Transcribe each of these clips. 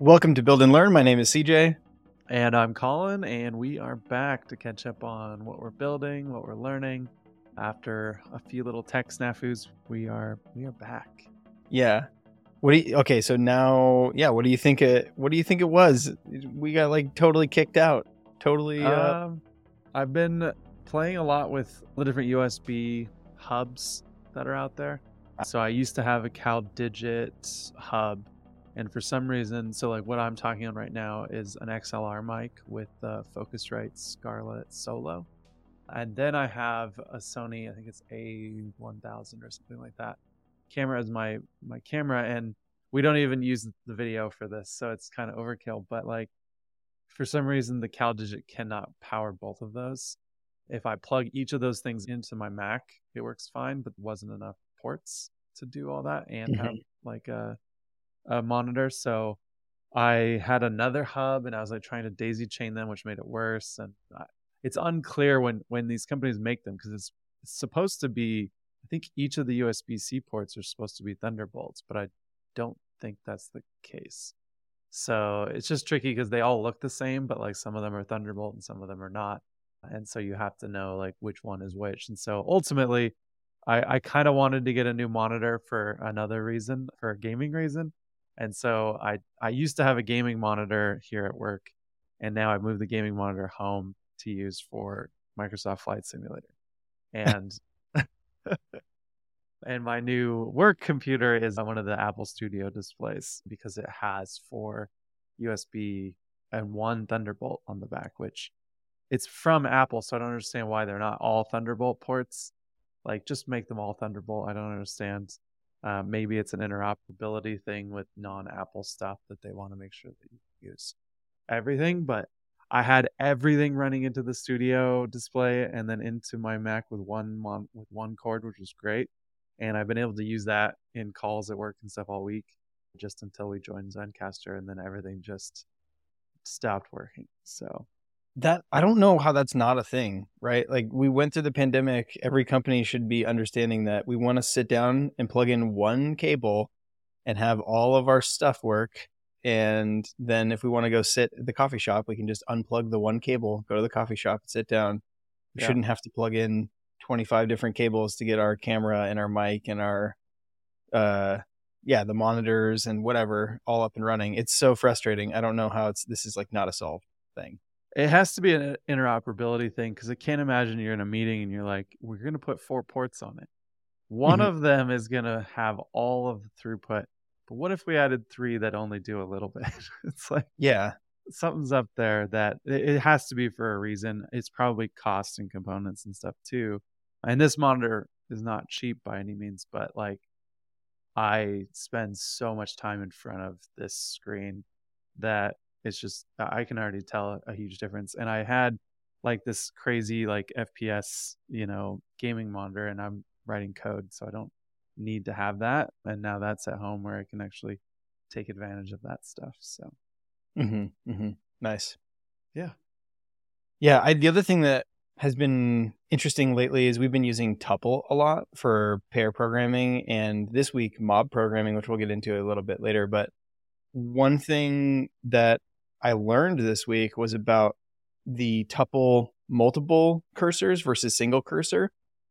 Welcome to Build and Learn. My name is CJ. And I'm Colin, and we are back to catch up on what we're building, what we're learning. After a few little tech snafus, we are we are back. Yeah. What do you, okay, so now yeah, what do you think it what do you think it was? We got like totally kicked out. Totally uh... um, I've been playing a lot with the different USB hubs that are out there. So I used to have a CalDigit hub and for some reason so like what i'm talking on right now is an xlr mic with the focusrite scarlett solo. And then i have a sony i think it's a1000 or something like that. Camera as my my camera and we don't even use the video for this so it's kind of overkill but like for some reason the CalDigit cannot power both of those. If i plug each of those things into my mac it works fine but wasn't enough ports to do all that and mm-hmm. have like a uh, monitor. So I had another hub and I was like trying to daisy chain them, which made it worse. And I, it's unclear when when these companies make them because it's, it's supposed to be. I think each of the USB C ports are supposed to be Thunderbolts, but I don't think that's the case. So it's just tricky because they all look the same, but like some of them are Thunderbolt and some of them are not. And so you have to know like which one is which. And so ultimately, I, I kind of wanted to get a new monitor for another reason, for a gaming reason. And so I I used to have a gaming monitor here at work, and now I moved the gaming monitor home to use for Microsoft Flight Simulator. And and my new work computer is one of the Apple Studio displays because it has four USB and one Thunderbolt on the back, which it's from Apple, so I don't understand why they're not all Thunderbolt ports. Like, just make them all Thunderbolt. I don't understand. Uh, maybe it's an interoperability thing with non-Apple stuff that they want to make sure that you use everything. But I had everything running into the studio display and then into my Mac with one mon- with one cord, which was great. And I've been able to use that in calls at work and stuff all week, just until we joined Zencastr, and then everything just stopped working. So that I don't know how that's not a thing, right? Like we went through the pandemic, every company should be understanding that we want to sit down and plug in one cable and have all of our stuff work and then if we want to go sit at the coffee shop, we can just unplug the one cable, go to the coffee shop and sit down. We yeah. shouldn't have to plug in 25 different cables to get our camera and our mic and our uh yeah, the monitors and whatever all up and running. It's so frustrating. I don't know how it's this is like not a solved thing. It has to be an interoperability thing because I can't imagine you're in a meeting and you're like, we're going to put four ports on it. One mm-hmm. of them is going to have all of the throughput. But what if we added three that only do a little bit? it's like, yeah, something's up there that it has to be for a reason. It's probably cost and components and stuff too. And this monitor is not cheap by any means, but like I spend so much time in front of this screen that it's just I can already tell a huge difference. And I had like this crazy like FPS, you know, gaming monitor, and I'm writing code, so I don't need to have that. And now that's at home where I can actually take advantage of that stuff. So, mm-hmm, mm-hmm. nice. Yeah, yeah. I the other thing that has been interesting lately is we've been using Tuple a lot for pair programming, and this week mob programming, which we'll get into a little bit later. But one thing that I learned this week was about the tuple multiple cursors versus single cursor.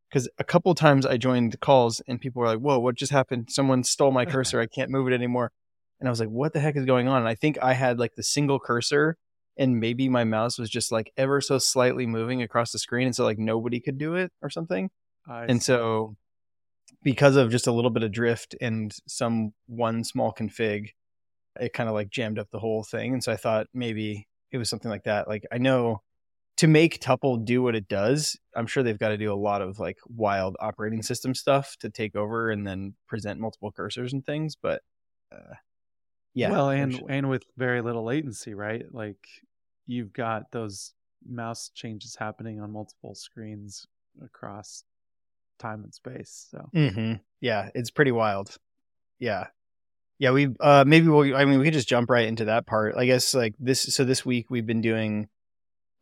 Because a couple times I joined calls and people were like, "Whoa, what just happened? Someone stole my cursor. I can't move it anymore." And I was like, "What the heck is going on?" And I think I had like the single cursor, and maybe my mouse was just like ever so slightly moving across the screen, and so like nobody could do it or something. I and see. so, because of just a little bit of drift and some one small config, it kind of like jammed up the whole thing. And so I thought maybe it was something like that. Like I know to make Tuple do what it does, I'm sure they've got to do a lot of like wild operating system stuff to take over and then present multiple cursors and things. But uh, yeah, well, and sure. and with very little latency, right? Like you've got those mouse changes happening on multiple screens across time and space. So mm-hmm. yeah, it's pretty wild. Yeah, yeah, we uh maybe we'll I mean we could just jump right into that part. I guess like this so this week we've been doing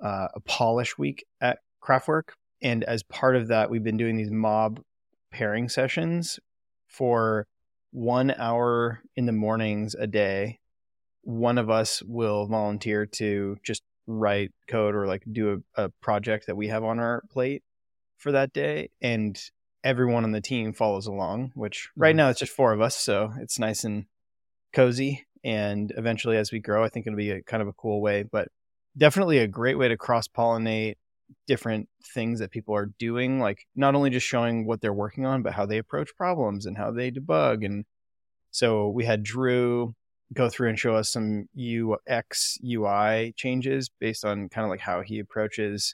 uh, a polish week at Craftwork and as part of that we've been doing these mob pairing sessions for 1 hour in the mornings a day. One of us will volunteer to just write code or like do a, a project that we have on our plate for that day. And everyone on the team follows along which right mm-hmm. now it's just four of us so it's nice and cozy. And eventually as we grow i think it'll be a kind of a cool way but definitely a great way to cross pollinate different things that people are doing. Like not only just showing what they're working on but how they approach problems and how they debug. And so we had drew go through and show us some ux ui changes based on kind of like how he approaches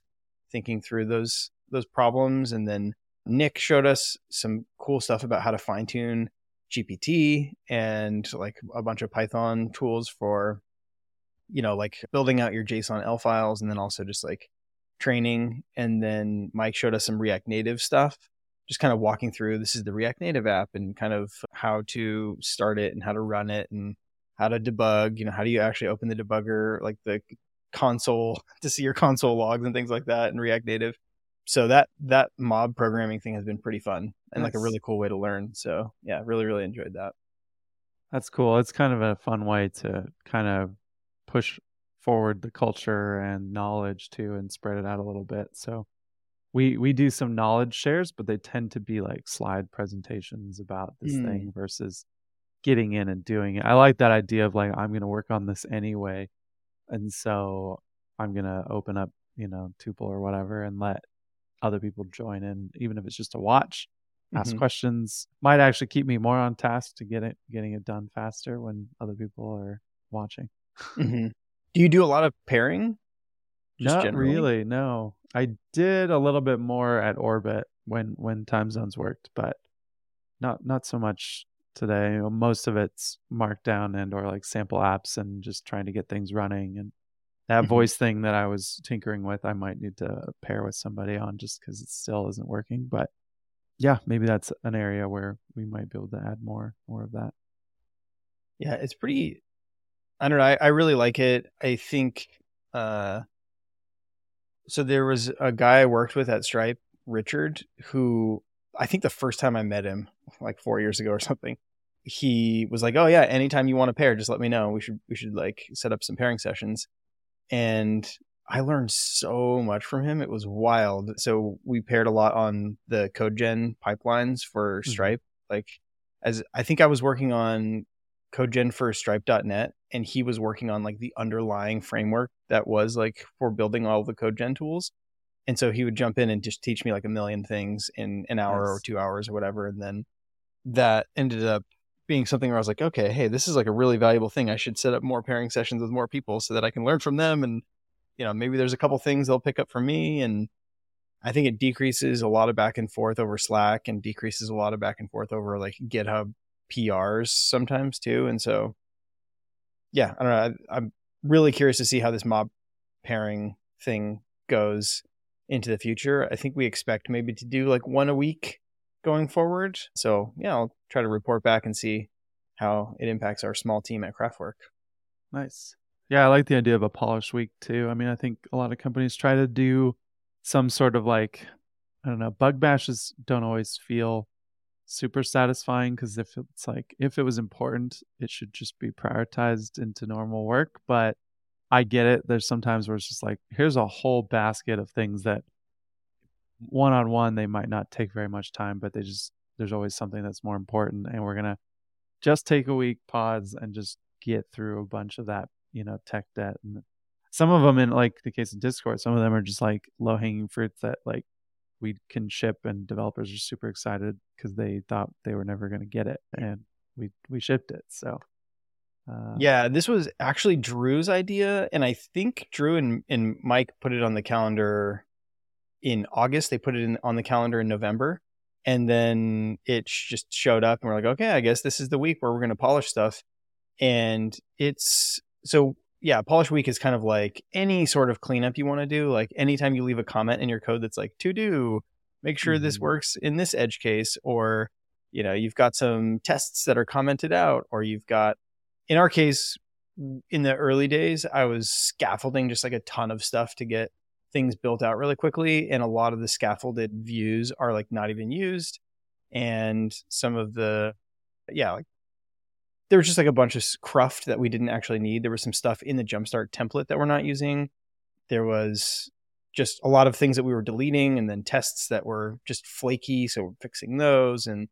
thinking through those those problems. And then Nik showed us some cool stuff about how to fine tune gpt and like a bunch of python tools for you know like building out your json l files and then also just like training and then Mike showed us some React Native stuff, just kind of walking through this is the React Native app and kind of how to start it and how to run it and how to debug, you know, how do you actually open the debugger like the console to see your console logs and things like that in React Native. So that that mob programming thing has been pretty fun and like a really cool way to learn. So, yeah, really really enjoyed that. That's cool. It's kind of a fun way to kind of push forward the culture and knowledge too and spread it out a little bit. So we we do some knowledge shares, but they tend to be like slide presentations about this mm. thing versus getting in and doing it. I like that idea of like I'm going to work on this anyway. And so I'm going to open up, you know, Tuple or whatever and let other people join in even if it's just to watch, ask mm-hmm. questions. Might actually keep me more on task to get it getting it done faster when other people are watching. Mm-hmm. Do you do a lot of pairing? Not generally? really. No, I did a little bit more at Orbit when when time zones worked, but not not so much today. Most of it's markdown and or like sample apps and just trying to get things running. And that mm-hmm. voice thing that I was tinkering with, I might need to pair with somebody on just because it still isn't working. But yeah, maybe that's an area where we might be able to add more more of that. Yeah, it's pretty I don't know. I, I really like it. I think uh so there was a guy I worked with at Stripe, Richard, who I think the first time I met him, like four years ago or something, he was like, "Oh yeah, anytime you want to pair, just let me know. We should we should like set up some pairing sessions." And I learned so much from him. It was wild. So we paired a lot on the CodeGen pipelines for mm-hmm. Stripe. Mm-hmm. Like as I think I was working on CodeGen for Stripe.net, and he was working on like the underlying framework that was like for building all the CodeGen tools. And so he would jump in and just teach me like a million things in an hour or two hours or whatever. And then that ended up being something where I was like, okay, hey, this is like a really valuable thing. I should set up more pairing sessions with more people so that I can learn from them. And, you know, maybe there's a couple things they'll pick up from me. And I think it decreases a lot of back and forth over Slack and decreases a lot of back and forth over like GitHub PRs sometimes too. And so, yeah, I don't know. I, I'm really curious to see how this mob pairing thing goes into the future. I think we expect maybe to do like one a week going forward. So, yeah, I'll try to report back and see how it impacts our small team at Craftwork. Nice. Yeah, I like the idea of a polish week too. I mean, I think a lot of companies try to do some sort of like, I don't know, bug bashes don't always feel super satisfying because if it's like if it was important it should just be prioritized into normal work but i get it there's sometimes where it's just like here's a whole basket of things that one on one they might not take very much time but they just there's always something that's more important and we're gonna just take a week pause and just get through a bunch of that you know tech debt and some of them in like the case of discord some of them are just like low hanging fruits that like we can ship and developers are super excited because they thought they were never going to get it and we we shipped it so uh, yeah this was actually drew's idea and i think drew and, and mike put it on the calendar in august they put it in on the calendar in november and then it just showed up and we're like okay i guess this is the week where we're going to polish stuff and it's so yeah, polish week is kind of like any sort of cleanup you want to do. Like anytime you leave a comment in your code that's like to do, make sure mm-hmm. this works in this edge case, or you know, you've got some tests that are commented out, or you've got in our case, in the early days, I was scaffolding just like a ton of stuff to get things built out really quickly. And a lot of the scaffolded views are like not even used. And some of the yeah, like there was just like a bunch of cruft that we didn't actually need. There was some stuff in the Jumpstart template that we're not using. There was just a lot of things that we were deleting and then tests that were just flaky. So we're fixing those and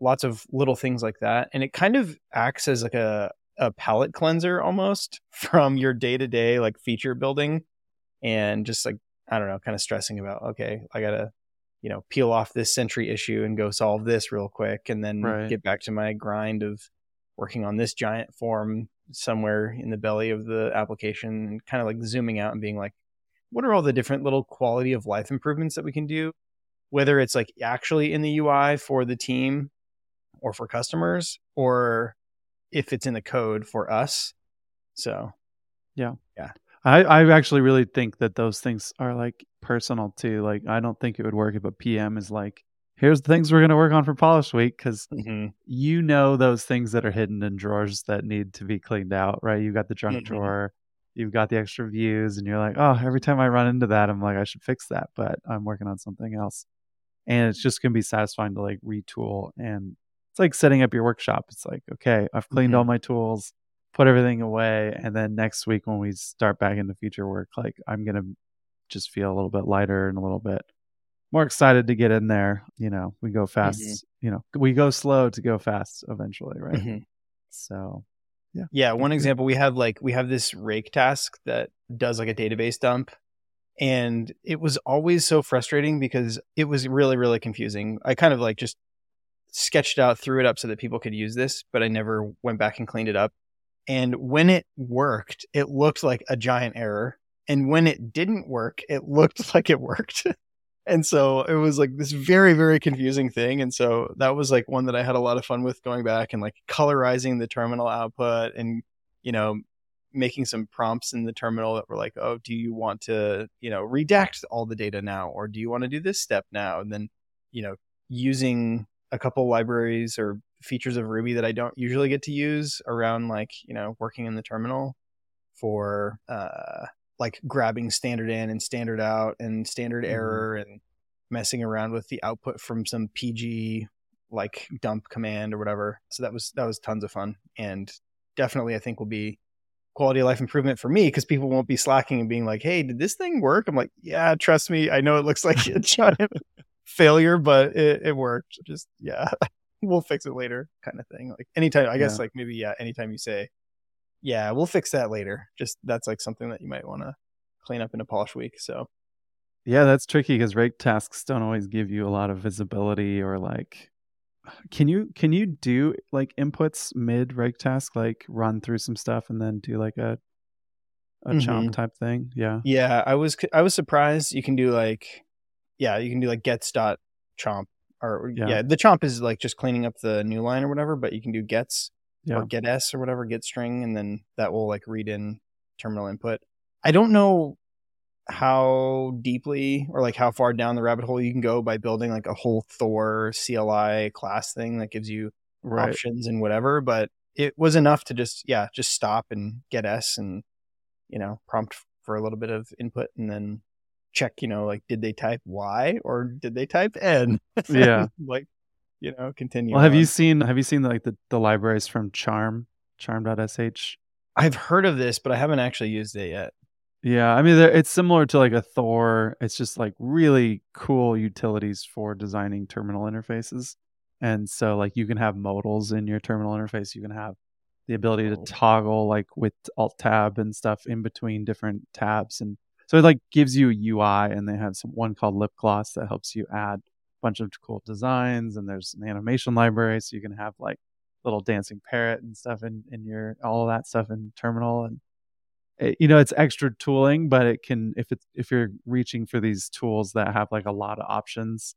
lots of little things like that. And it kind of acts as like a, a palette cleanser almost from your day to day like feature building and just like, I don't know, kind of stressing about, okay, I got to, you know, peel off this Sentry issue and go solve this real quick and then Right. get back to my grind of working on this giant form somewhere in the belly of the application and kind of like zooming out and being like, what are all the different little quality of life improvements that we can do? Whether it's like actually in the UI for the team or for customers, or if it's in the code for us. So, I, I actually really think that those things are like personal too. Like I don't think it would work if a PM is like, here's the things we're gonna work on for polish week because mhm, you know those things that are hidden in drawers that need to be cleaned out, right? You've got the junk Mhm. drawer, you've got the extra views, and you're like, oh, every time I run into that, I'm like, I should fix that, but I'm working on something else. And it's just gonna be satisfying to like retool. And it's like setting up your workshop. It's like, okay, I've cleaned Mhm. all my tools, put everything away, and then next week when we start back into feature work, like I'm gonna just feel a little bit lighter and a little bit more excited to get in there. You know, we go fast. You know, we go slow to go fast eventually, right? mhm. So Yeah, yeah one example we have like we have this rake task that does like a database dump and it was always so frustrating because it was really really confusing. I kind of like just sketched out, threw it up so that people could use this, but I never went back and cleaned it up. And when it worked, it looked like a giant error. And when it didn't work, it looked like it worked. and so it was like this very, very confusing thing. And so that was like one that I had a lot of fun with going back and like colorizing the terminal output and, you know, making some prompts in the terminal that were like, oh, do you want to, you know, redact all the data now? Or do you want to do this step now? And then, you know, using a couple libraries or features of Ruby that I don't usually get to use around like, you know, working in the terminal for uh like grabbing standard in and standard out and standard Mhm. error and messing around with the output from some PG like dump command or whatever. So that was that was tons of fun and definitely I think will be quality of life improvement for me because people won't be slacking and being like, "Hey, did this thing work?" I'm like, "Yeah, trust me, I know it looks like a giant failure, but it, it worked. Just yeah, we'll fix it later, kind of thing. Like anytime, I guess, Yeah. like maybe yeah, anytime you say, "Yeah, we'll fix that later," just that's like something that you might want to clean up in a polish week. So yeah, that's tricky because rake tasks don't always give you a lot of visibility or like can you can you do like inputs mid rake task like run through some stuff and then do like a a chomp Mhm. type thing yeah yeah, I was I was surprised you can do like yeah, you can do like gets dot chomp or Yeah. yeah. the chomp is like just cleaning up the new line or whatever, but you can do gets yeah or get s or whatever get string and then that will like read in terminal input i don't know how deeply or like how far down the rabbit hole you can go by building like a whole thor cli class thing that gives you right options and whatever but it was enough to just yeah just stop and get s and you know prompt for a little bit of input and then check you know like did they type y or did they type n Yeah. like you know continue well have you seen have you seen like the, the libraries from charm charm.sh i've heard of this but i haven't actually used it yet Yeah, I mean, it's similar to like a Thor. It's just like really cool utilities for designing terminal interfaces. And so, like, you can have modals in your terminal interface. You can have the ability to Oh. toggle like with Alt Tab and stuff in between different tabs. And so it like gives you a UI. And they have some one called Lip Gloss that helps you add a bunch of cool designs. And there's an animation library, so you can have like little dancing parrot and stuff in in your all that stuff in terminal and it- you know it's extra tooling but it can if it's if you're reaching for these tools that have like a lot of options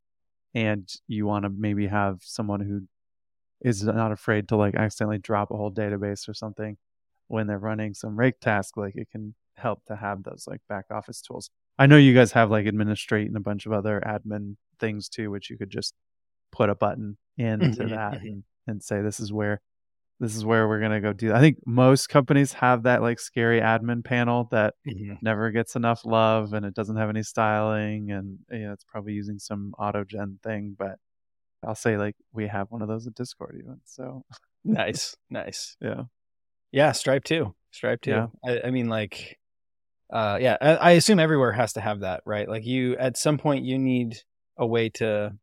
and you want to maybe have someone who is not afraid to like accidentally drop a whole database or something when they're running some rake task like it can help to have those like back office tools i know you guys have like administrate and a bunch of other admin things too which you could just put a button into Mhm, that and, and say this is where this is where we're gonna go do. That. I think most companies have that like scary admin panel that Mhm. never gets enough love and it doesn't have any styling and you know it's probably using some auto gen thing. But I'll say like we have one of those at Discord even. So nice, nice. Yeah. Yeah, Stripe too. Stripe too. Yeah. I, I mean, like, uh, yeah. I, I assume everywhere has to have that, right? Like, you at some point you need a way to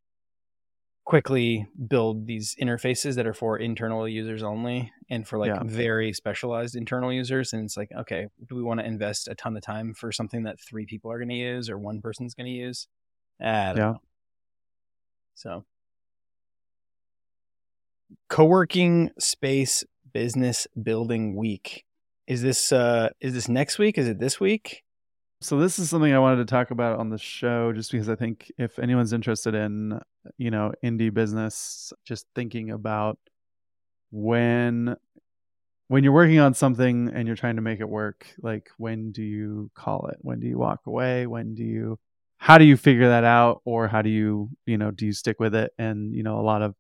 quickly build these interfaces that are for internal users only and for like Yeah. very specialized internal users and it's like okay do we want to invest a ton of time for something that three people are going to use or one person's going to use I don't Yeah. know. so co-working space business building week is this uh is this next week is it this week So this is something I wanted to talk about on the show just because I think if anyone's interested in, you know, indie business, just thinking about when when you're working on something and you're trying to make it work, like when do you call it? When do you walk away? When do you how do you figure that out or how do you, you know, do you stick with it? And, you know, a lot of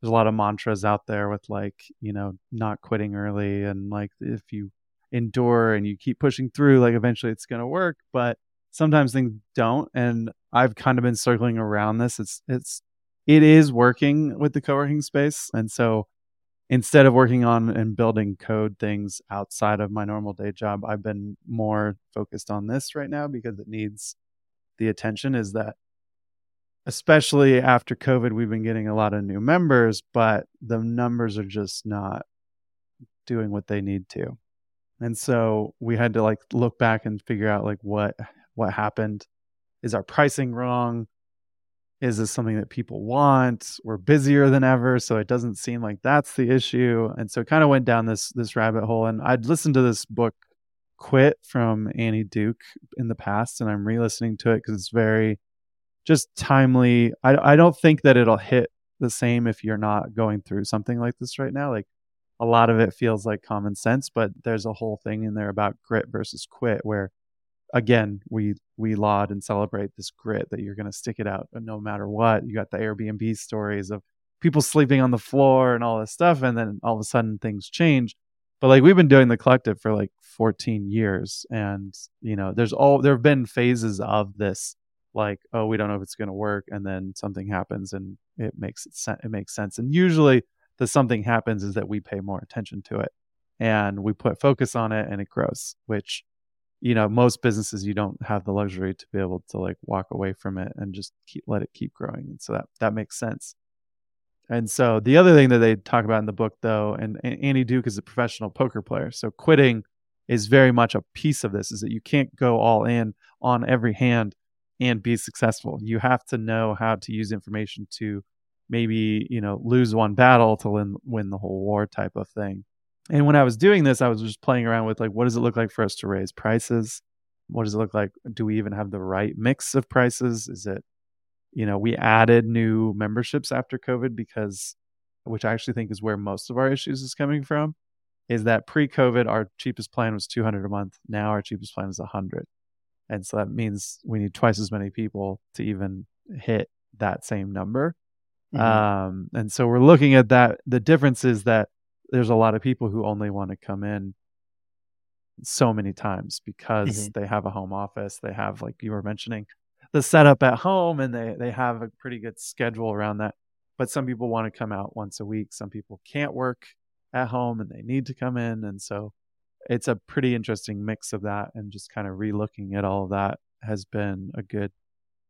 there's a lot of mantras out there with like, you know, not quitting early and like if you endure and you keep pushing through, like eventually it's going to work. But sometimes things don't. And I've kind of been circling around this. It's, it's, it is working with the co working space. And so instead of working on and building code things outside of my normal day job, I've been more focused on this right now because it needs the attention. Is that especially after COVID, we've been getting a lot of new members, but the numbers are just not doing what they need to and so we had to like look back and figure out like what what happened. Is our pricing wrong? Is this something that people want? We're busier than ever so it doesn't seem like that's the issue. And so it kind of went down this this rabbit hole and i'd listened to this book quit from annie duke in the past and i'm re-listening to it because it's very just timely. I, I don't think that it'll hit the same if you're not going through something like this right now like a lot of it feels like common sense, but there's a whole thing in there about grit versus quit where again, we we laud and celebrate this grit that you're going to stick it out uh, no matter what. You got the Airbnb stories of people sleeping on the floor and all this stuff and then all of a sudden things change. But like we've been doing the collective for like 14 years and you know, there's all there've been phases of this like oh, we don't know if it's going to work and then something happens and it makes it sen- it makes sense. And usually that something happens is that we pay more attention to it and we put focus on it and it grows which you know most businesses you don't have the luxury to be able to like walk away from it and just keep let it keep growing and so that that makes sense. And so the other thing that they talk about in the book though and, and annie duke is a professional poker player so quitting is very much a piece of this is that you can't go all in on every hand and be successful. You have to know how to use information to maybe you know lose one battle to win win the whole war type of thing. And when i was doing this i was just playing around with like what does it look like for us to raise prices? What does it look like? Do we even have the right mix of prices? Is it you know we added new memberships after covid because which i actually think is where most of our issues is coming from is that pre-covid our cheapest plan was 200 a month. Now our cheapest plan is 100 and so that means we need twice as many people to even hit that same number Mhm. um, and so we're looking at that. The difference is that there's a lot of people who only want to come in so many times because they have a home office. They have, like you were mentioning, the setup at home, and they they have a pretty good schedule around that. But some people want to come out once a week. Some people can't work at home and they need to come in, and so it's a pretty interesting mix of that. And just kind of relooking at all of that has been a good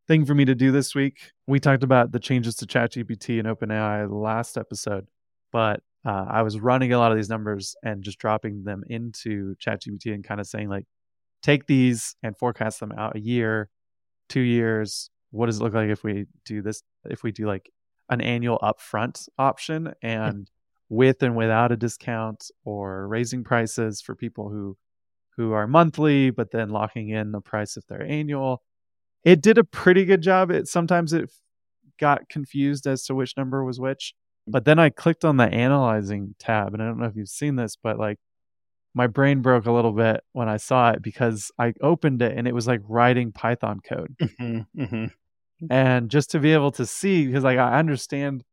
thing for me to do this week. We talked about the changes to ChatGPT and OpenAI last episode, but uh, I was running a lot of these numbers and just dropping them into ChatGPT and kind of saying like, take these and forecast them out a year, two years. What does it look like if we do this? If we do like an annual upfront option and with and without a discount or raising prices for people who who are monthly but then locking in the price if they're annual it did a pretty good job. It sometimes it got confused as to which number was which. But then I clicked on the analyzing tab, and I don't know if you've seen this, but like my brain broke a little bit when I saw it because I opened it and it was like writing Python code. Mhm, mhm. and just to be able to see, because like I understand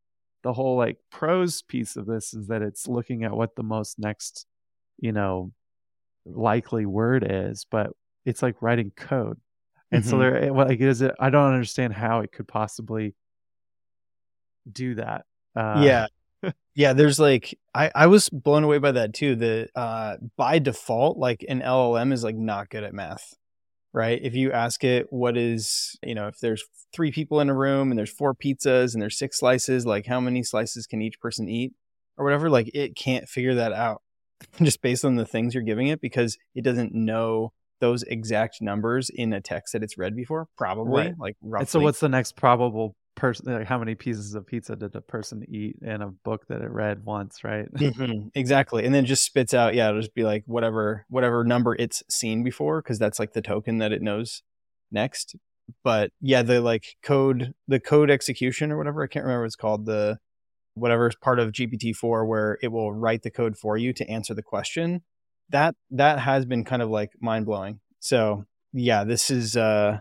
the whole like pros piece of this is that it's looking at what the most next, you know, likely word is, but it's like writing code. And so Mhm. there, eh, like, is it? I don't understand how it could possibly do that. Uh, yeah yeah there's like I, I was blown away by that too. The uh, by default, like an LLM is like not good at math, right? If you ask it what is, you know, if there's three people in a room and there's four pizzas and there's six slices, like how many slices can each person eat or whatever, like it can't figure that out just based on the things you're giving it because it doesn't know those exact numbers in a text that it's read before. Probably Right. like roughly. And so, what's the next probable person? Like, how many pieces of pizza did a person eat in a book that it read once? Right. Mhm, exactly and then just spits out yeah it'll just be like whatever whatever number it's seen before because that's like the token that it knows next but yeah the like code the code execution or whatever i can't remember what it's called the whatever is part of gpt-4 where it will write the code for you to answer the question that that has been kind of like mind-blowing. So yeah this is uh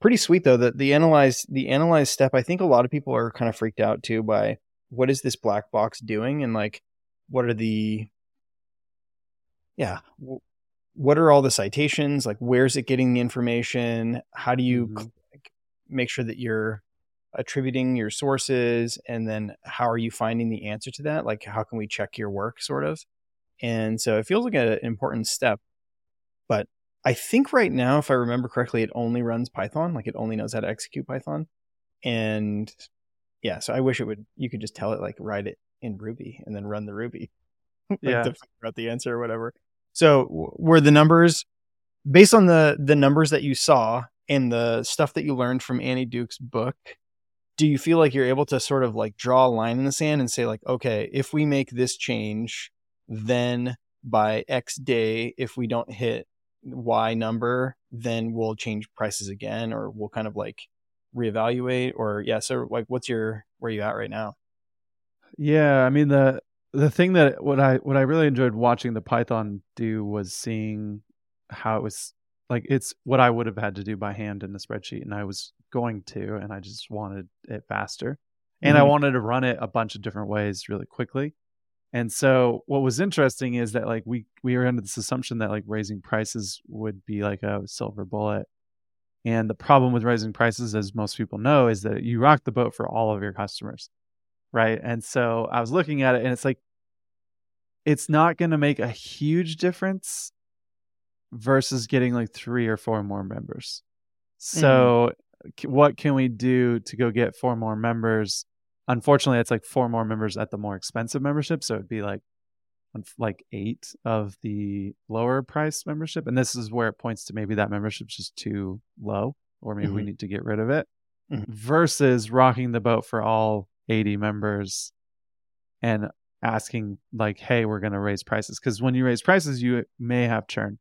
pretty sweet though that the analyze the analyze step i think a lot of people are kind of freaked out too by what is this black box doing and like what are the yeah w- what are all the citations? Like where's it getting the information? How do you Mhm. like, make sure that you're attributing your sources? And then how are you finding the answer to that? Like how can we check your work sort of and so it feels like an important step but i think right now if i remember correctly it only runs python like it only knows how to execute python and yeah so i wish it would you could just tell it like write it in ruby and then run the ruby like Yeah. to figure out the answer or whatever so were the numbers based on the the numbers that you saw and the stuff that you learned from annie duke's book do you feel like you're able to sort of like draw a line in the sand and say like okay if we make this change then by x day if we don't hit y number then we'll change prices again or we'll kind of like reevaluate or yeah so like what's your where you at right now Yeah, I mean the the thing that what I what I really enjoyed watching the Python do was seeing how it was like it's what I would have had to do by hand in the spreadsheet, and I was going to, and I just wanted it faster, and I Mhm. wanted to run it a bunch of different ways really quickly. And so what was interesting is that like we we were under this assumption that like raising prices would be like a silver bullet. And the problem with raising prices, as most people know, is that you rock the boat for all of your customers right? And so I was looking at it and it's like it's not going to make a huge difference versus getting like 3 or 4 more members. Mm-hmm. So c- what can we do to go get 4 more members? Unfortunately, it's like 4 more members at the more expensive membership, so it'd be like like 8 of the lower price membership and this is where it points to maybe that membership's just too low or maybe we Mhm. need to get rid of it Mhm. versus rocking the boat for all 80 members and asking like hey we're going to raise prices because when you raise prices you may have churn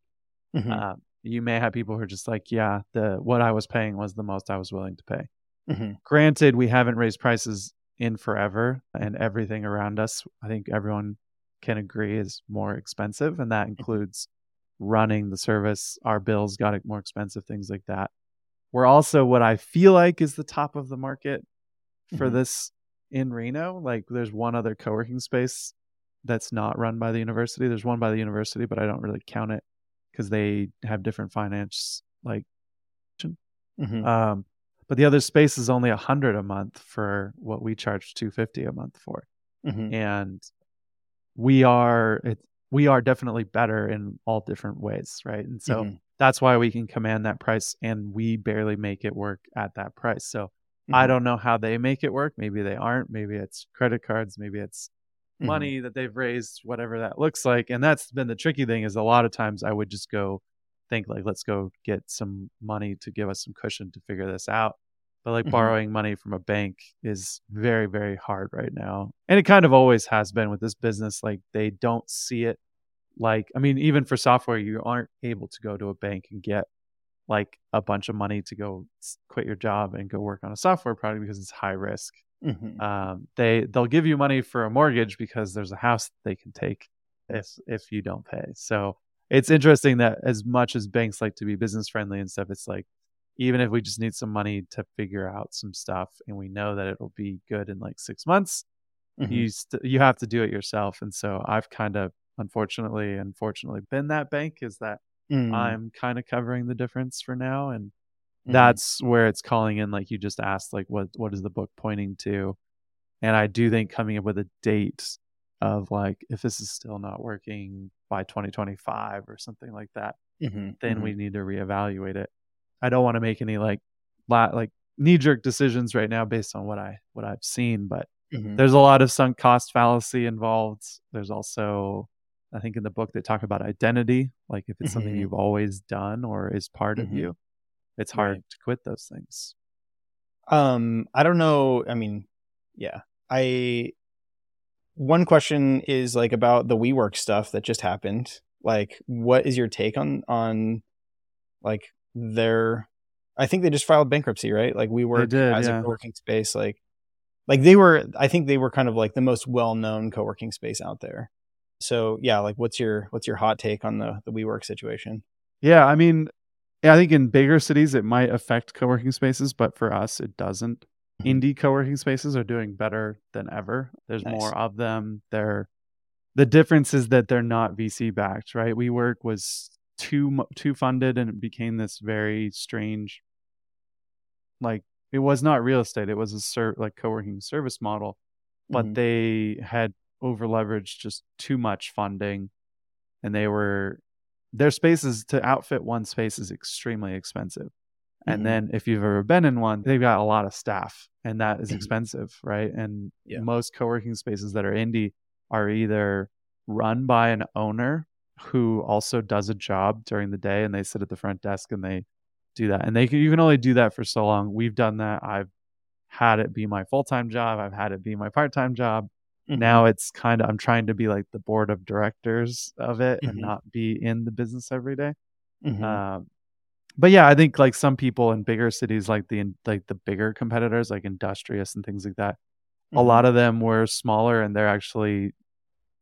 Mhm. uh, you may have people who are just like yeah the what i was paying was the most i was willing to pay Mhm. granted we haven't raised prices in forever and everything around us i think everyone can agree is more expensive and that includes running the service our bills got it more expensive things like that we're also what i feel like is the top of the market for Mhm. this in reno like there's one other co-working space that's not run by the university there's one by the university but i don't really count it because they have different finance like Mhm. um, but the other space is only a hundred a month for what we charge two fifty a month for, Mhm. and we are it, we are definitely better in all different ways, right? And so Mhm. that's why we can command that price, and we barely make it work at that price. So I Mhm. don't know how they make it work. Maybe they aren't. Maybe it's credit cards. Maybe it's Mhm. money that they've raised, whatever that looks like. And that's been the tricky thing is a lot of times I would just go think like, let's go get some money to give us some cushion to figure this out. But like Mhm. borrowing money from a bank is very, very hard right now. And it kind of always has been with this business. Like they don't see it like, I mean, even for software, you aren't able to go to a bank and get like a bunch of money to go quit your job and go work on a software product because it's high risk Mhm. um, they they'll give you money for a mortgage because there's a house they can take if if you don't pay. So it's interesting that as much as banks like to be business friendly and stuff, it's like even if we just need some money to figure out some stuff and we know that it'll be good in like six months, Mhm. you st- you have to do it yourself. And so I've kind of unfortunately, unfortunately been that bank is that Mm. I'm kind of covering the difference for now and Mhm. that's where it's calling in like you just asked like what what is the book pointing to and i do think coming up with a date of like if this is still not working by 2025 or something like that, Mm-hmm. then mm-hmm. we need to reevaluate it. I don't want to make any like like knee jerk decisions right now based on what I what I've seen, but Mm-hmm. there's a lot of sunk cost fallacy involved. There's also I think in the book they talk about identity, like if it's something Mhm. you've always done or is part of you, it's hard Right. to quit those things. Um, I don't know. I mean, yeah. I one question is like about the WeWork stuff that just happened. Like, what is your take on on like their? I think they just filed bankruptcy, right? Like WeWork did, as yeah. a co-working space. Like, like they were. I think they were kind of like the most well-known co-working space out there. So yeah, like, what's your what's your hot take on the the WeWork situation? Yeah, I mean, I think in bigger cities it might affect co-working spaces, but for us it doesn't. Mhm. Indie co-working spaces are doing better than ever. There's Nice. more of them. They're the difference is that they're not VC backed, right? WeWork was too too funded and it became this very strange like it was not real estate. It was a ser- like co-working service model, but Mhm. they had over leveraged just too much funding and they were their spaces to outfit one space is extremely expensive. And Mhm. then if you've ever been in one, they've got a lot of staff and that is Mhm. expensive, right? And Yeah. most co-working spaces that are indie are either run by an owner who also does a job during the day and they sit at the front desk and they do that. And they can, you can only do that for so long. We've done that. I've had it be my full-time job. I've had it be my part-time job Mhm. now it's kind of i'm trying to be like the board of directors of it and Mhm. not be in the business every day. Mhm. Um, but yeah i think like some people in bigger cities like the like the bigger competitors like industrious and things like that a Mhm. lot of them were smaller and they're actually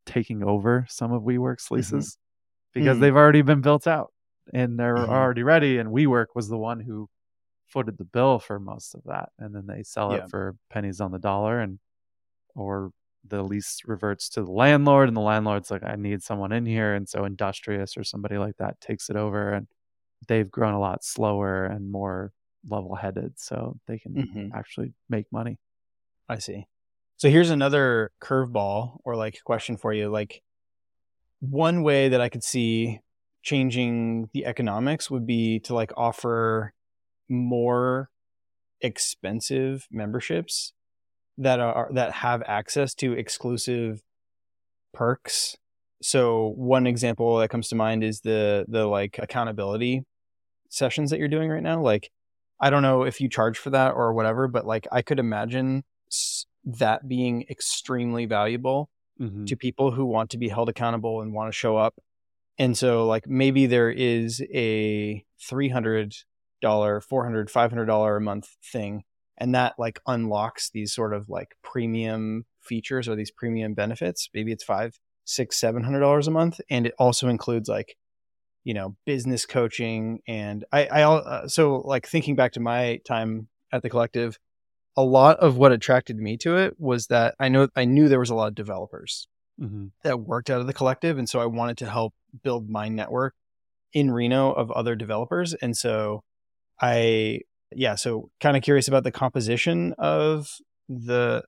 taking over some of WeWork's leases because Mm. they've already been built out and they're Mhm. already ready. And WeWork was the one who footed the bill for most of that, and then they sell Yeah. it for pennies on the dollar, and or the lease reverts to the landlord, and the landlord's like, "I need someone in here," and so Industrious or somebody like that takes it over, and they've grown a lot slower and more level-headed, so they can Mhm. actually make money. I see. So here's another curveball or like question for you. Like one way that I could see changing the economics would be to like offer more expensive memberships that are that have access to exclusive perks. So one example that comes to mind is the the like accountability sessions that you're doing right now. Like I don't know if you charge for that or whatever, but like I could imagine that being extremely valuable Mhm. to people who want to be held accountable and want to show up. And so like maybe there is a $300, $400, $500 a month thing and that like unlocks these sort of like premium features or these premium benefits. Maybe it's five, six, seven hundred dollars a month, and it also includes like you know business coaching and I I uh, so like thinking back to my time at the collective, a lot of what attracted me to it was that I know I knew there was a lot of developers Mhm. that worked out of the collective and so I wanted to help build my network in Reno of other developers and so I yeah so kind of curious about the composition of the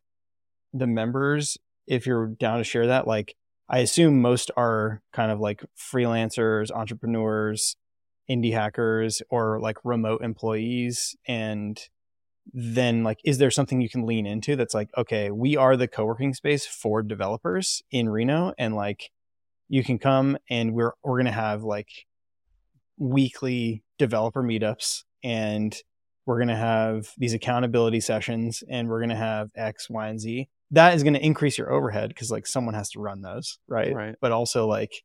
the members if you're down to share that like I assume most are kind of like freelancers, entrepreneurs, indie hackers or like remote employees and then like is there something you can lean into that's like okay we are the co-working space for developers in Reno and like you can come and we're we're going to have like weekly developer meetups and we're going to have these accountability sessions and we're going to have x y and z that is going to increase your overhead because like someone has to run those right Right. but also like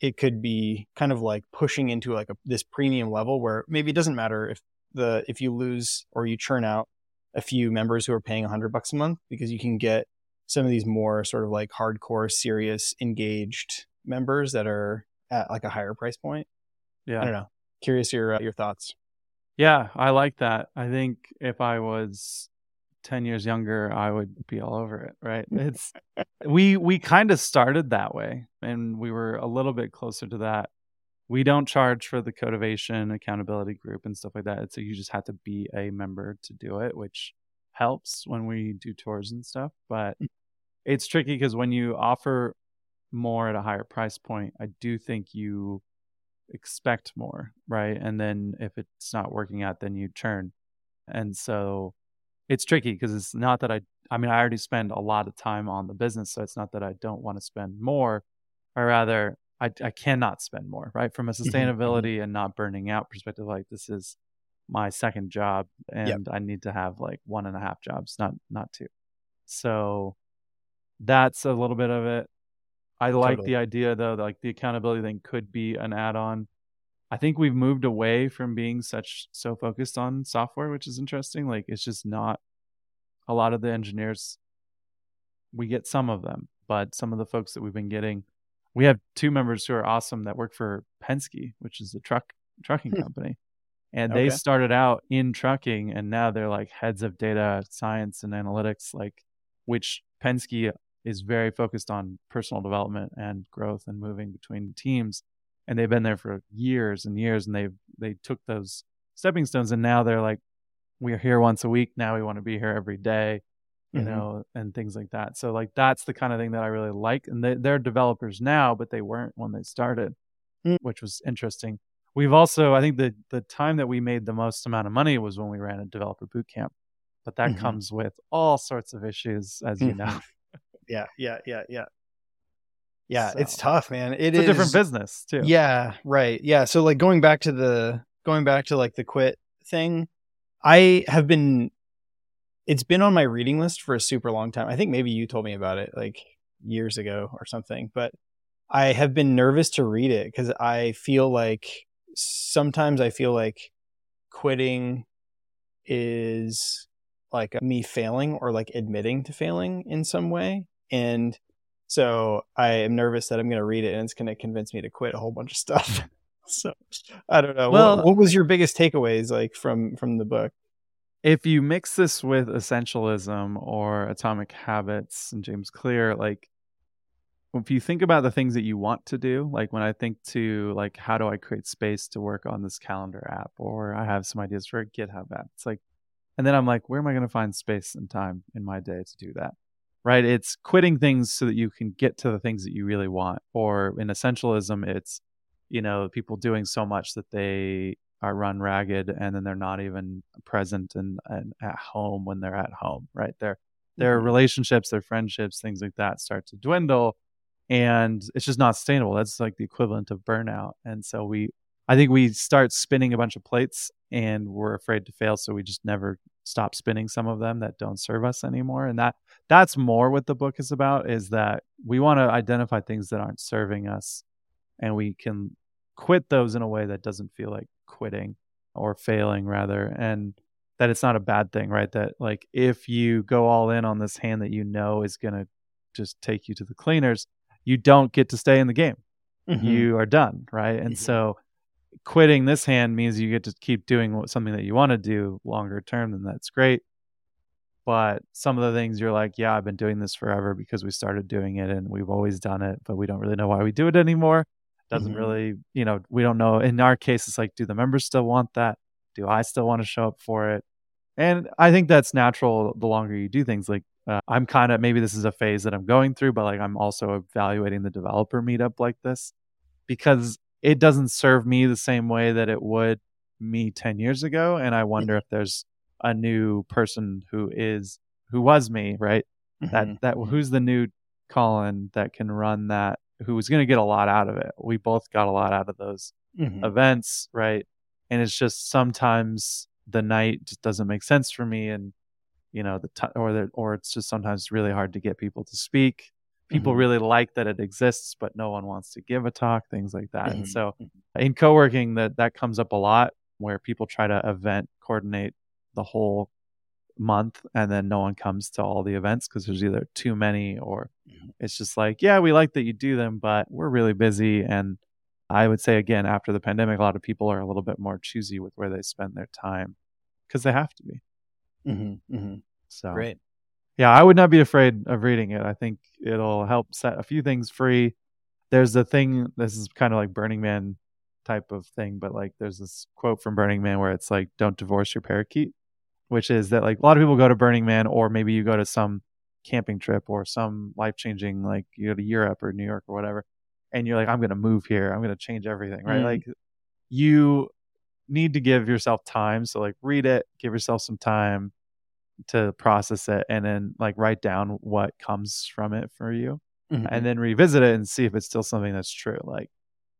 it could be kind of like pushing into like a, this premium level where maybe it doesn't matter if the if you lose or you churn out a few members who are paying 100 bucks a month because you can get some of these more sort of like hardcore serious engaged members that are at like a higher price point Yeah. i don't know curious your uh, your thoughts Yeah, I like that. I think if I was 10 years younger, I would be all over it, right? Mm. It's we we kind of started that way and we were a little bit closer to that. We don't charge for the Codivation accountability group and stuff like that. So you just have to be a member to do it, which helps when we do tours and stuff, but mm. it's tricky because when you offer more at a higher price point, I do think you expect more, right? And then if it's not working out, then you churn. And so it's tricky because it's not that I, I mean, I already spend a lot of time on the business. So it's not that I don't want to spend more, or rather, I, I cannot spend more, right? From a mm-hmm, mm-hmm. sustainability mm-hmm. and not burning out perspective, like this is my second job and yep. I need to have like one and a half jobs, not not two. So that's a little bit of it. I like totally. the idea though, like the accountability thing could be an add-on. I think we've moved away from being such so focused on software, which is interesting. Like it's just not a lot of the engineers we get some of them, but some of the folks that we've been getting, we have two members who are awesome that work for Penske, which is a truck trucking hmm. company. And okay. they started out in trucking and now they're like heads of data science and analytics, like which Penske is very focused on personal development and growth and moving between teams and they've been there for years and years and they've they took those stepping stones and now they're like we're here once a week now we want to be here every day you mm-hmm. know and things like that so like that's the kind of thing that i really like and they, they're developers now but they weren't when they started mm. which was interesting we've also i think the the time that we made the most amount of money was when we ran a developer boot camp but that mm-hmm. comes with all sorts of issues as you know yeah, yeah, yeah, yeah. Yeah, so, it's tough, man. It it's is, a different business too. Yeah, right. Yeah. So like going back to the going back to like the quit thing, I have been it's been on my reading list for a super long time. I think maybe you told me about it like years ago or something, but I have been nervous to read it because I feel like sometimes I feel like quitting is like me failing or like admitting to failing in some way. And so I am nervous that I'm going to read it and it's going to convince me to quit a whole bunch of stuff. so I don't know. Well, what, what was your biggest takeaways like from from the book? If you mix this with essentialism or atomic habits and James Clear, like if you think about the things that you want to do, like when I think to like how do I create space to work on this calendar app or I have some ideas for a GitHub app. It's like and then I'm like, where am I going to find space and time in my day to do that? Right? It's quitting things so that you can get to the things that you really want. Or in essentialism, it's, you know, people doing so much that they are run ragged and then they're not even present and, and at home when they're at home, right? Their their mm-hmm. relationships, their friendships, things like that start to dwindle and it's just not sustainable. That's like the equivalent of burnout. And so we I think we start spinning a bunch of plates and we're afraid to fail so we just never stop spinning some of them that don't serve us anymore and that that's more what the book is about is that we want to identify things that aren't serving us and we can quit those in a way that doesn't feel like quitting or failing rather and that it's not a bad thing right that like if you go all in on this hand that you know is going to just take you to the cleaners you don't get to stay in the game mm-hmm. you are done right and mm-hmm. so quitting this hand means you get to keep doing something that you want to do longer term, then that's great. But some of the things you're like, yeah, I've been doing this forever because we started doing it and we've always done it, but we don't really know why we do it anymore. Doesn't mm-hmm. really, you know, we don't know. In our case, it's like, do the members still want that? Do I still want to show up for it? And I think that's natural the longer you do things. Like, uh, I'm kind of maybe this is a phase that I'm going through, but like I'm also evaluating the developer meetup like this because it doesn't serve me the same way that it would me 10 years ago and i wonder if there's a new person who is who was me right mm-hmm. that that who's the new colin that can run that who's going to get a lot out of it we both got a lot out of those mm-hmm. events right and it's just sometimes the night just doesn't make sense for me and you know the t- or the, or it's just sometimes really hard to get people to speak people mm-hmm. really like that it exists but no one wants to give a talk things like that mm-hmm. and so mm-hmm. in co-working that that comes up a lot where people try to event coordinate the whole month and then no one comes to all the events because there's either too many or it's just like yeah we like that you do them but we're really busy and i would say again after the pandemic a lot of people are a little bit more choosy with where they spend their time because they have to be mm-hmm. Mm-hmm. so great yeah, I would not be afraid of reading it. I think it'll help set a few things free. There's a thing, this is kind of like Burning Man type of thing, but like there's this quote from Burning Man where it's like, don't divorce your parakeet, which is that like a lot of people go to Burning Man or maybe you go to some camping trip or some life changing like you go to Europe or New York or whatever, and you're like, I'm gonna move here, I'm gonna change everything, right? Mm. Like you need to give yourself time. So like read it, give yourself some time to process it, and then like write down what comes from it for you, Mhm. and then revisit it and see if it's still something that's true. Like,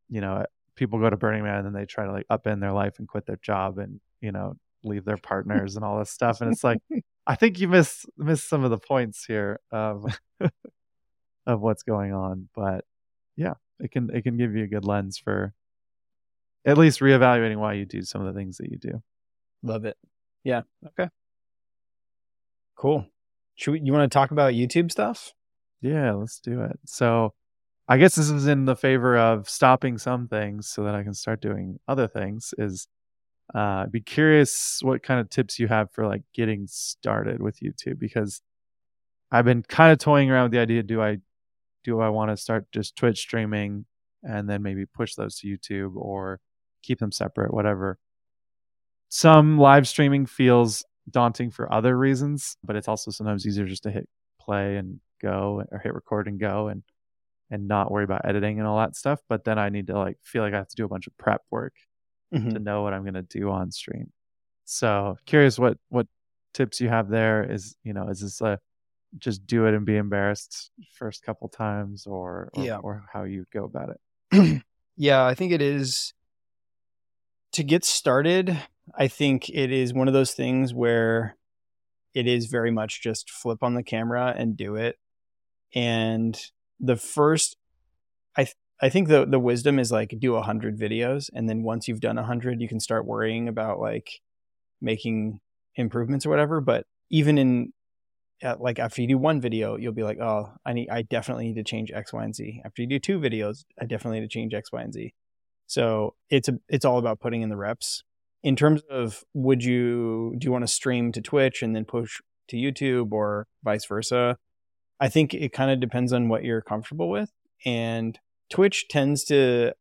you know, people go to Burning Man and then they try to like upend their life and quit their job and you know leave their partners and all this stuff, and it's like. I think you miss miss some of the points here of of what's going on, but yeah, it can it can give you a good lens for at least reevaluating why you do some of the things that you do. Love it. Yeah. Okay. Cool. Should we, you want to talk about YouTube stuff? Yeah, let's do it. So, I guess this is in the favor of stopping some things so that I can start doing other things. Is uh, I'd be curious what kind of tips you have for like getting started with YouTube because I've been kind of toying around with the idea: do I do I want to start just Twitch streaming and then maybe push those to YouTube or keep them separate, whatever. Some live streaming feels daunting for other reasons, but it's also sometimes easier just to hit play and go or hit record and go and and not worry about editing and all that stuff. But then I need to like feel like I have to do a bunch of prep work Mhm. to know what I'm going to do on stream. So curious what what tips you have there. Is you know is this a just do it and be embarrassed first couple times, or or, Yeah. or how you go about it? yeah, I think it is to get started. I think it is one of those things where it is very much just flip on the camera and do it. And the first, I I think the the wisdom is like do a hundred videos, and then once you've done a hundred, you can start worrying about like making improvements or whatever. But even in uh, like after you do one video, you'll be like, oh, I need, I definitely need to change X, Y, and Z. After you do two videos, I definitely need to change X, Y, and Z. So it's a, it's all about putting in the reps. In terms of would you do you want to stream to Twitch and then push to YouTube or vice versa? I think it kind of depends on what you're comfortable with. And Twitch tends to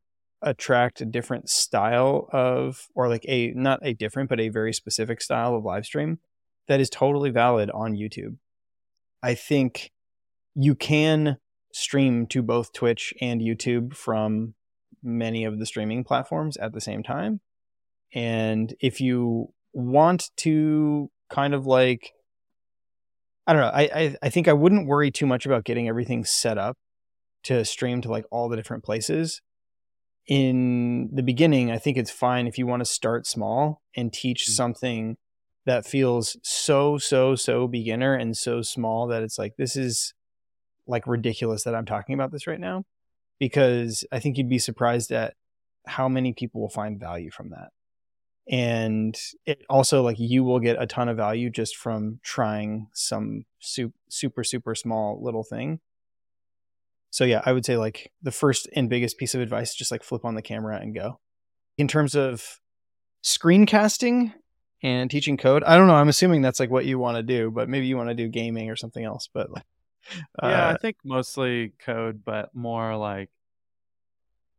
attract a different style of or like a not a different but a very specific style of live stream that is totally valid on YouTube. I think you can stream to both Twitch and YouTube from many of the streaming platforms at the same time. And if you want to kind of like I don't know, I, I I think I wouldn't worry too much about getting everything set up to stream to like all the different places. In the beginning, I think it's fine if you want to start small and teach Mm. something that feels so so so beginner and so small that it's like this is like ridiculous that I'm talking about this right now because I think you'd be surprised at how many people will find value from that. And it also like you will get a ton of value just from trying some super super super small little thing. So yeah, I would say like the first and biggest piece of advice just like flip on the camera and go. In terms of screencasting and teaching code, I don't know, I'm assuming that's like what you want to do, but maybe you want to do gaming or something else, but like yeah, uh, I think mostly code, but more like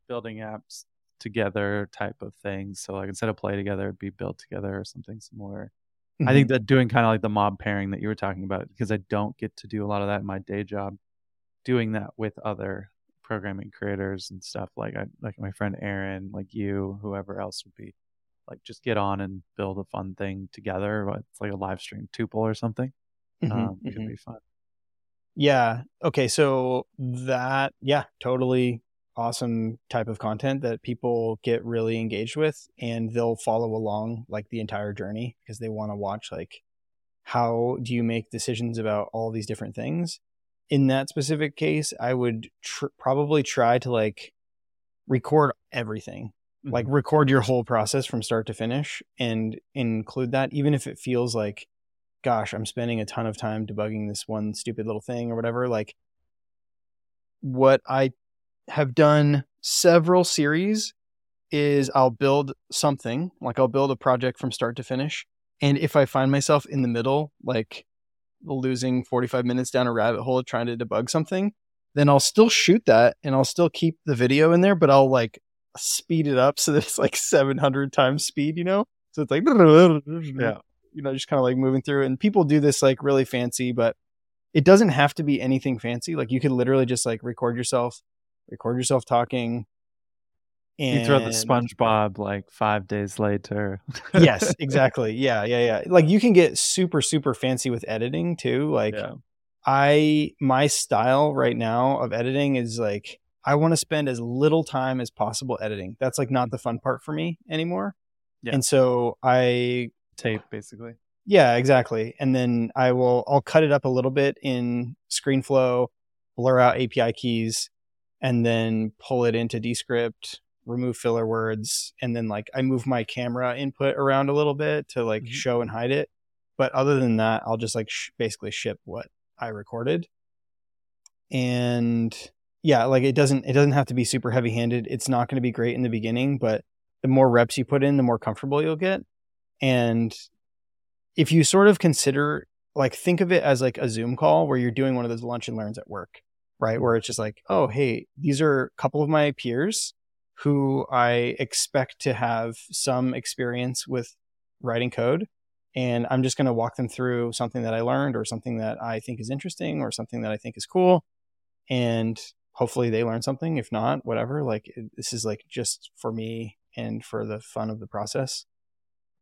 building apps together type of things. So like instead of play together, it'd be build together or something similar. I think that doing kind of like the mob pairing that you were talking about, because I don't get to do a lot of that in my day job, doing that with other programming creators and stuff like I like my friend Aaron, like you, whoever else would be like just get on and build a fun thing together. It's like a live stream tuple or something. Mhm, Um, mhm. Could be fun. Yeah. Okay. So that, yeah, totally awesome type of content that people get really engaged with and they'll follow along like the entire journey because they want to watch like how do you make decisions about all these different things. In that specific case, I would tr- probably try to like record everything. Mm-hmm. Like record your whole process from start to finish and include that even if it feels like gosh i'm spending a ton of time debugging this one stupid little thing or whatever like what i have done several series is i'll build something like i'll build a project from start to finish and if i find myself in the middle like losing 45 minutes down a rabbit hole trying to debug something then i'll still shoot that and i'll still keep the video in there but i'll like speed it up so that it's like 700 times speed, you know? So it's like, Yeah. you know, just kind of like moving through. And people do this like really fancy, but it doesn't have to be anything fancy. Like you could literally just like record yourself, record yourself talking. And you throw the SpongeBob like five days later. yes, exactly. Yeah, yeah, yeah. Like you can get super, super fancy with editing too. Like yeah. I my style right now of editing is like I want to spend as little time as possible editing. That's like not the fun part for me anymore. Yeah. And so I tape basically. Yeah, exactly. And then I will I'll cut it up a little bit in ScreenFlow, blur out API keys, and then pull it into Descript, remove filler words, and then like I move my camera input around a little bit to like mm-hmm. show and hide it. But other than that, I'll just like sh- basically ship what I recorded. And yeah, like it doesn't it doesn't have to be super heavy handed. It's not going to be great in the beginning, but the more reps you put in, the more comfortable you'll get. And if you sort of consider like think of it as like a Zoom call where you're doing one of those lunch and learns at work, right? Where it's just like, oh, hey, these are a couple of my peers who I expect to have some experience with writing code. And I'm just going to walk them through something that I learned or something that I think is interesting or something that I think is cool. And hopefully they learn something. If not, whatever. Like this is like just for me and for the fun of the process.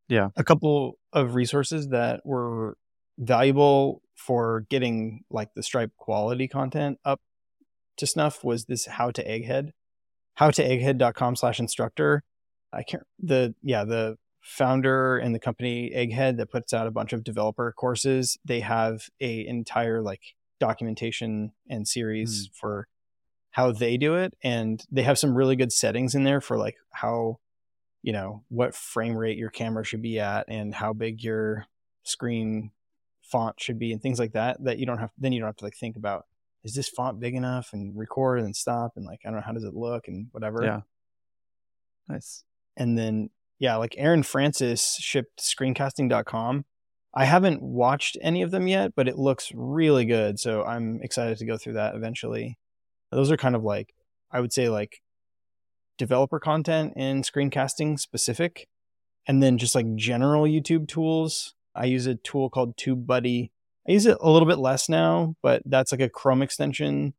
Yeah. A couple of resources that were valuable for getting like the Stripe quality content up to snuff was this how to egghead. How to egghead.com slash instructor. I can't the yeah, the founder and the company Egghead that puts out a bunch of developer courses. They have a entire like documentation and series mm. for how they do it and they have some really good settings in there for like how you know what frame rate your camera should be at and how big your screen font should be and things like that that you don't have then you don't have to like think about is this font big enough and record and stop and like i don't know how does it look and whatever yeah nice and then yeah like aaron francis shipped screencasting.com i haven't watched any of them yet but it looks really good so i'm excited to go through that eventually those are kind of like I would say like developer content and screencasting specific, and then just like general YouTube tools. I use a tool called TubeBuddy. I use it a little bit less now, but that's like a Chrome extension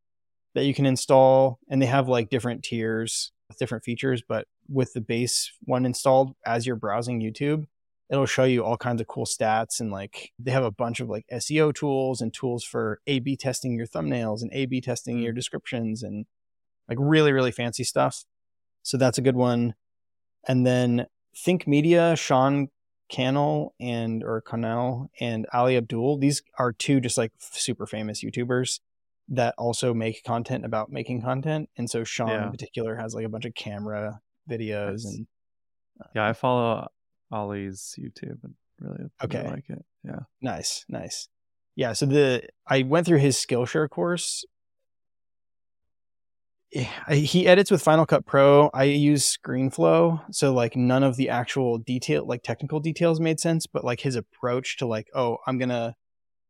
that you can install, and they have like different tiers with different features. But with the base one installed as you're browsing YouTube, it'll show you all kinds of cool stats and like they have a bunch of like SEO tools and tools for A B testing your thumbnails and A B testing your mm. descriptions and like really, really fancy stuff. So that's a good one. And then Think Media, Sean Cannell and or Cannell and Ali Abdul. These are two just like super famous YouTubers that also make content about making content. And so Sean yeah. in particular has like a bunch of camera videos and uh, yeah, I follow Ali's YouTube and really, okay. like it. Yeah. Nice, nice. Yeah, so the I went through his Skillshare course. He edits with Final Cut Pro. I use ScreenFlow, so like none of the actual detail, like technical details, made sense. But like his approach to like, oh, I'm gonna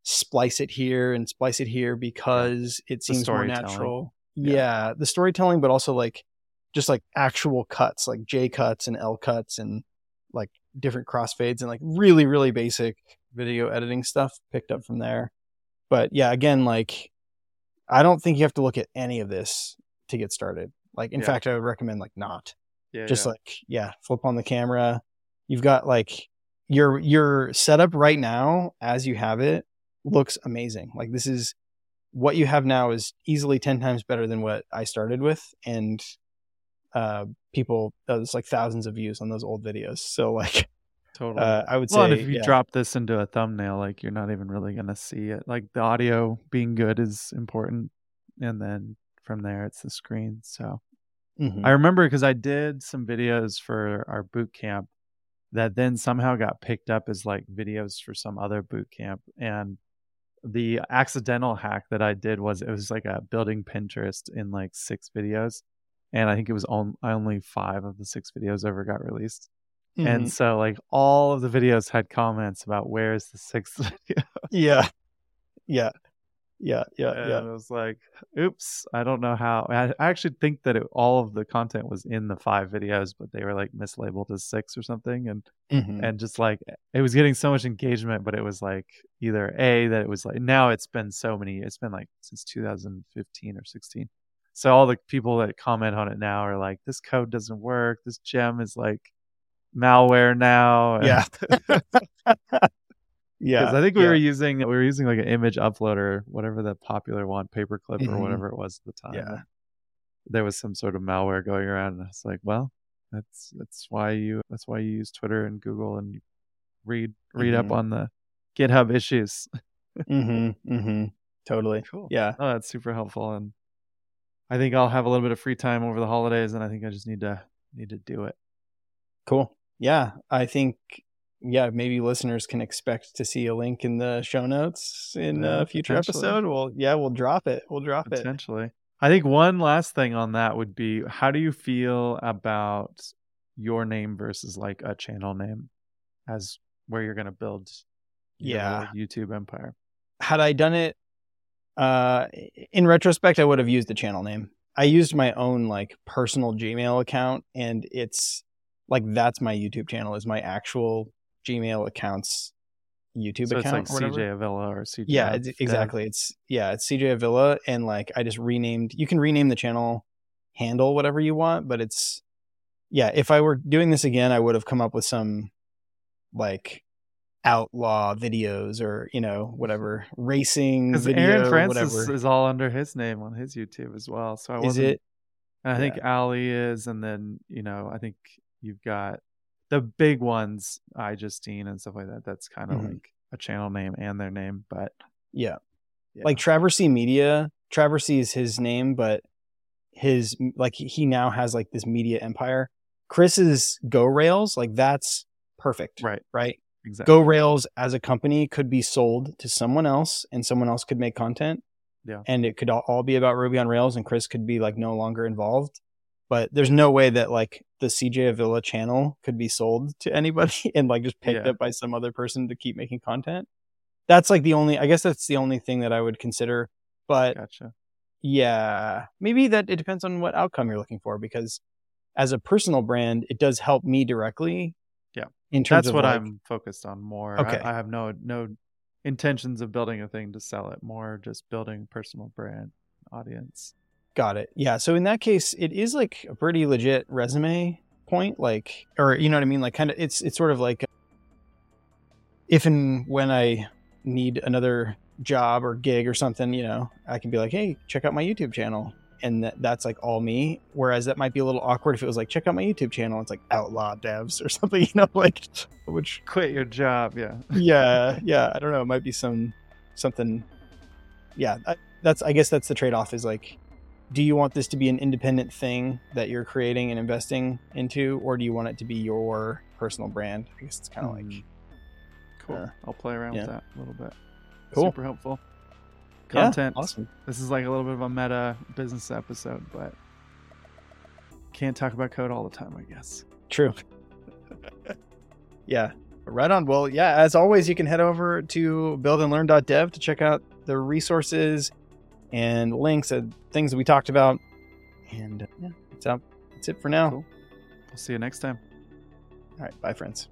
splice it here and splice it here because it seems more natural. Yeah. yeah, the storytelling, but also like just like actual cuts, like J cuts and L cuts and like different crossfades and like really really basic video editing stuff picked up from there but yeah again like i don't think you have to look at any of this to get started like in yeah. fact i would recommend like not yeah, just yeah. like yeah flip on the camera you've got like your your setup right now as you have it looks amazing like this is what you have now is easily 10 times better than what i started with and uh, people uh, there's like thousands of views on those old videos. So like totally uh, I would well, say if you yeah. drop this into a thumbnail, like you're not even really gonna see it. Like the audio being good is important, and then from there it's the screen. So mm-hmm. I remember because I did some videos for our boot camp that then somehow got picked up as like videos for some other boot camp and the accidental hack that I did was it was like a building Pinterest in like six videos and I think it was on, only five of the six videos ever got released. Mm-hmm. And so, like, all of the videos had comments about where's the sixth video. yeah, yeah, Yeah, yeah, and yeah. it was like, oops, I don't know how. I, I actually think that it, all of the content was in the five videos, but they were like mislabeled as six or something, and Mhm. and just like it was getting so much engagement, but it was like either a that it was like now it's been so many, it's been like since 2015 or 16. So all the people that comment on it now are like, this code doesn't work. This gem is like malware now. and- Yeah. yeah. Because I think we yeah. were using we were using like an image uploader, whatever the popular one, paperclip or Mhm. whatever it was at the time. Yeah. There was some sort of malware going around, and I was like, well, that's that's why you that's why you use Twitter and Google and read read up Mhm. on the GitHub issues. Mm-hmm. Mm-hmm. Totally. Cool. Yeah. Oh, that's super helpful, and I think I'll have a little bit of free time over the holidays, and I think I just need to need to do it. Cool. Yeah. I think yeah, maybe listeners can expect to see a link in the show notes in Yeah, a future potentially. episode. Well, yeah, we'll drop it. We'll drop it. Potentially. I think one last thing on that would be how do you feel about your name versus like a channel name as where you're going to build your Yeah. YouTube empire? Had I done it uh in retrospect, I would have used the channel name. I used my own like personal Gmail account and it's like that's my YouTube channel is my actual Gmail account's YouTube so it's like or. CJ Avila or CJ. Yeah, it's, exactly. It's yeah, it's CJ Avila, and like I just renamed. You can rename the channel handle whatever you want, but it's yeah. If I were doing this again, I would have come up with some like outlaw videos or you know whatever racing Because video, Aaron Francis whatever. is all under his name on his YouTube as well. So I Is it? I think Yeah. Ali is, and then you know I think you've got the big ones, iJustine and stuff like that. That's kind of Mhm. like a channel name and their name, but Yeah. yeah. like Traversy Media. Traversy is his name, but his like he now has like this media empire. Chris's GoRails, like that's perfect, right, right? exactly. GoRails as a company could be sold to someone else and someone else could make content. Yeah. And it could all be about Ruby on Rails and Chris could be like no longer involved. But there's no way that like the CJ Avila channel could be sold to anybody and like just picked Yeah. up by some other person to keep making content. That's like the only I guess that's the only thing that I would consider. But Gotcha. yeah, maybe that it depends on what outcome you're looking for because as a personal brand, it does help me directly. Yeah. In terms That's of what like, I'm focused on more. Okay. I, I have no no intentions of building a thing to sell it. More just building personal brand audience. Got it. Yeah. So in that case, it is like a pretty legit resume point, like, or you know what I mean? Like, kind of, it's it's sort of like if and when I need another job or gig or something, you know, I can be like, hey, check out my YouTube channel, and that, that's like all me. Whereas that might be a little awkward if it was like, check out my YouTube channel. It's like outlaw devs or something, you know, like which Quit your job. Yeah. yeah, yeah. I don't know. It might be some something. Yeah, I, that's. I guess that's the trade off. Is like, do you want this to be an independent thing that you're creating and investing into, or do you want it to be your personal brand? I guess it's kind of like Mm. Cool. uh, I'll play around yeah. with that a little bit. Cool. Super helpful. yeah, Content. awesome. This is like a little bit of a meta business episode, but can't talk about code all the time, I guess. True. yeah. Right on. Well, yeah, as always, you can head over to buildandlearn.dev to check out the resources and links and things that we talked about. And uh, yeah, that's, out. that's it for now. Cool. We'll see you next time. All right. Bye, friends.